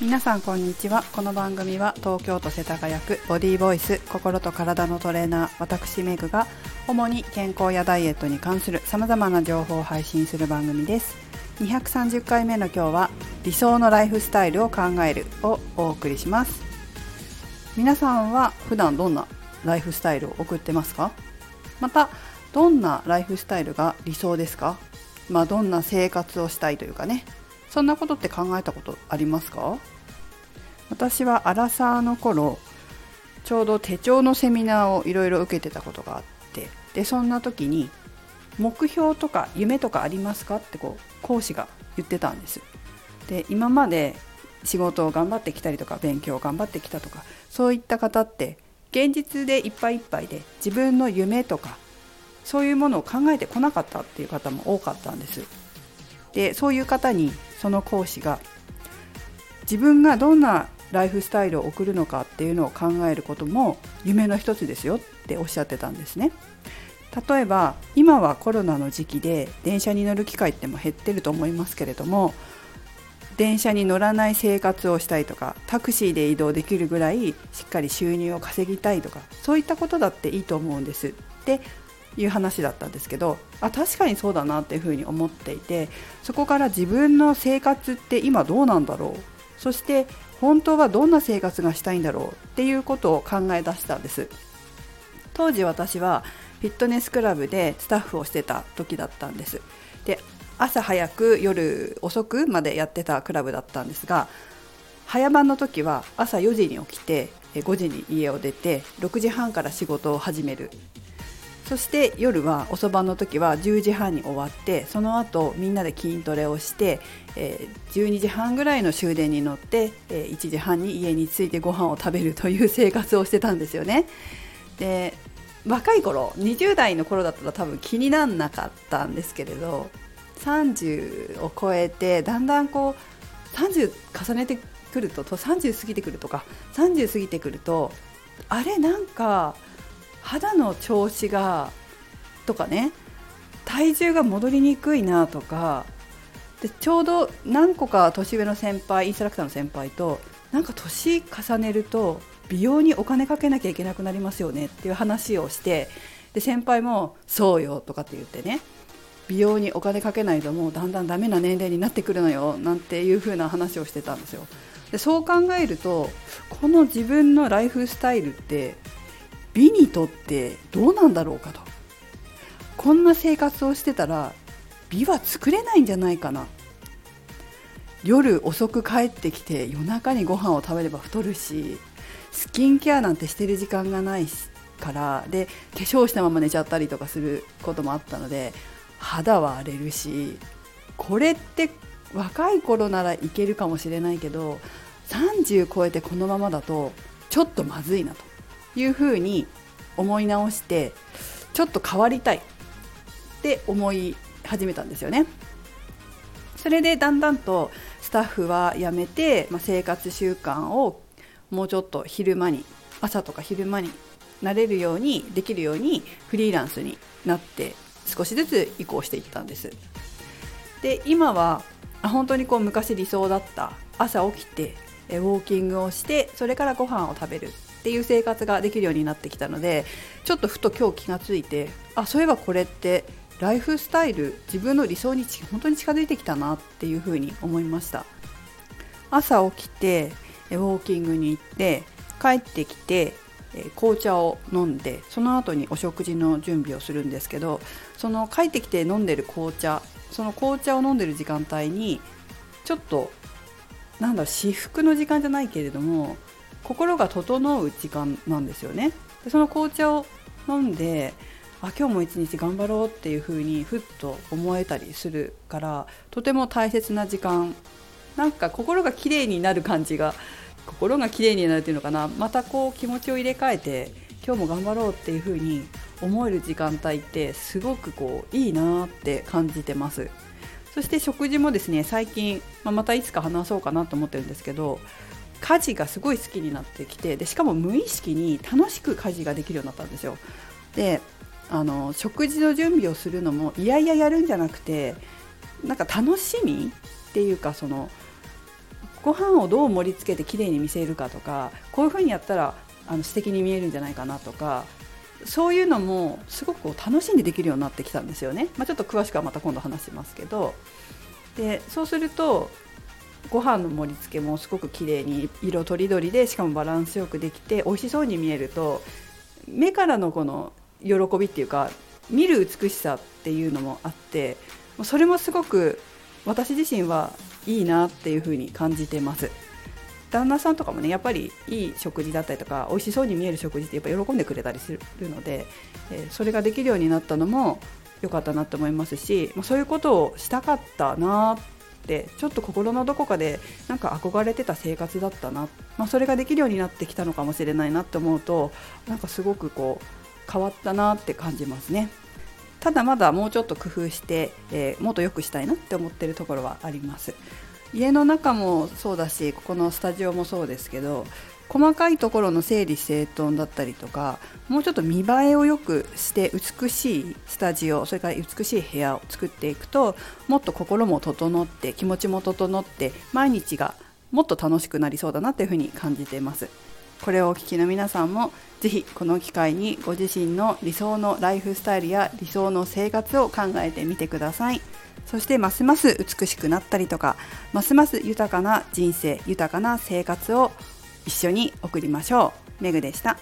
皆さんこんにちは。この番組は東京都世田谷区ボディーボイス心と体のトレーナー私メグが主に健康やダイエットに関する様々な情報を配信する番組です。230回目の今日は理想のライフスタイルを考えるをお送りします。皆さんは普段どんなライフスタイルを送ってますか？またどんなライフスタイルが理想ですか？まあどんな生活をしたいというかね。そんなことって考えたことありますか？私はアラサーの頃ちょうど手帳のセミナーをいろいろ受けてたことがあってでそんな時に目標とか夢とかありますか？ってこう講師が言ってたんです。で今まで仕事を頑張ってきたりとか勉強を頑張ってきたとかそういった方って現実でいっぱいいっぱいで自分の夢とかそういうものを考えてこなかったっていう方も多かったんです。でそういう方にその講師が自分がどんなライフスタイルを送るのかっていうのを考えることも夢の一つですよっておっしゃってたんですね。例えば今はコロナの時期で電車に乗る機会っても減ってると思いますけれども電車に乗らない生活をしたいとかタクシーで移動できるぐらいしっかり収入を稼ぎたいとかそういったことだっていいと思うんですっていう話だったんですけどあ確かにそうだなっていうふうに思っていてそこから自分の生活って今どうなんだろう？そして本当はどんな生活がしたいんだろうっていうことを考え出したんです。当時私はフィットネスクラブでスタッフをしてた時だったんです。で朝早く夜遅くまでやってたクラブだったんですが早番の時は朝4時に起きて5時に家を出て6時半から仕事を始める。そして夜は遅番の時は10時半に終わってその後みんなで筋トレをして、え、12時半ぐらいの終電に乗って、え、1時半に家に着いてご飯を食べるという生活をしてたんですよね。で若い頃20代の頃だったら多分気になんなかったんですけれど30を超えてだんだんこう30重ねてくるとと30過ぎてくるとか30過ぎてくるとあれなんか肌の調子がとかね体重が戻りにくいなとかでちょうど何個か年上の先輩インストラクターの先輩となんか年重ねると美容にお金かけなきゃいけなくなりますよねっていう話をしてで先輩も「そうよ」とかって言ってね美容にお金かけないともうだんだんダメな年齢になってくるのよなんていう風な話をしてたんですよ。でそう考えるとこの自分のライフスタイルって美にとってどうなんだろうかと。こんな生活をしてたら美は作れないんじゃないかな。夜遅く帰ってきて夜中にご飯を食べれば太るしスキンケアなんてしてる時間がないからで化粧したまま寝ちゃったりとかすることもあったので肌は荒れるしこれって若い頃ならいけるかもしれないけど30超えてこのままだとちょっとまずいなと。いうふうに思い直してちょっと変わりたいって思い始めたんですよね。それでだんだんとスタッフは辞めて、まあ、生活習慣をもうちょっと昼間に朝とか昼間になれるようにできるようにフリーランスになって少しずつ移行していったんです。で今は本当にこう昔理想だった朝起きてウォーキングをしてそれからご飯を食べるっていう生活ができるようになってきたのでちょっとふと今日気がついてあそういえばこれってライフスタイル自分の理想に本当に近づいてきたなっていうふうに思いました。朝起きてウォーキングに行って帰ってきて紅茶を飲んでその後にお食事の準備をするんですけどその帰ってきて飲んでる紅茶その紅茶を飲んでる時間帯にちょっとなんだろう至福の時間じゃないけれども心が整う時間なんですよね。でその紅茶を飲んであ今日も一日頑張ろうっていう風にふっと思えたりするからとても大切な時間。なんか心が綺麗になる感じが心が綺麗になるっていうのかな。またこう気持ちを入れ替えて今日も頑張ろうっていう風に思える時間帯ってすごくこういいなって感じてます。そして食事もですね最近、まあ、またいつか話そうかなと思ってるんですけど家事がすごい好きになってきてでしかも無意識に楽しく家事ができるようになったんですよ。であの食事の準備をするのもいやいややるんじゃなくてなんか楽しみっていうかそのご飯をどう盛り付けてきれいに見せるかとかこういう風にやったらあの素敵に見えるんじゃないかなとかそういうのもすごく楽しんでできるようになってきたんですよね、まあ、ちょっと詳しくはまた今度話しますけどでそうするとご飯の盛り付けもすごく綺麗に色とりどりでしかもバランスよくできて美味しそうに見えると目からのこの喜びっていうか見る美しさっていうのもあってそれもすごく私自身はいいなっていうふうに感じてます。旦那さんとかもねやっぱりいい食事だったりとか美味しそうに見える食事ってやっぱ喜んでくれたりするので、え、それができるようになったのも良かったなと思いますしそういうことをしたかったなってちょっと心のどこかでなんか憧れてた生活だったな、まあ、それができるようになってきたのかもしれないなって思うとなんかすごくこう変わったなって感じますね。ただまだもうちょっと工夫して、えー、もっと良くしたいなって思ってるところはあります家の中もそうだしここのスタジオもそうですけど細かいところの整理整頓だったりとかもうちょっと見栄えを良くして美しいスタジオそれから美しい部屋を作っていくともっと心も整って気持ちも整って毎日がもっと楽しくなりそうだなっていうふうに感じています。これをお聞きの皆さんもぜひこの機会にご自身の理想のライフスタイルや理想の生活を考えてみてくださいそしてますます美しくなったりとかますます豊かな人生豊かな生活を一緒に送りましょうメグでした。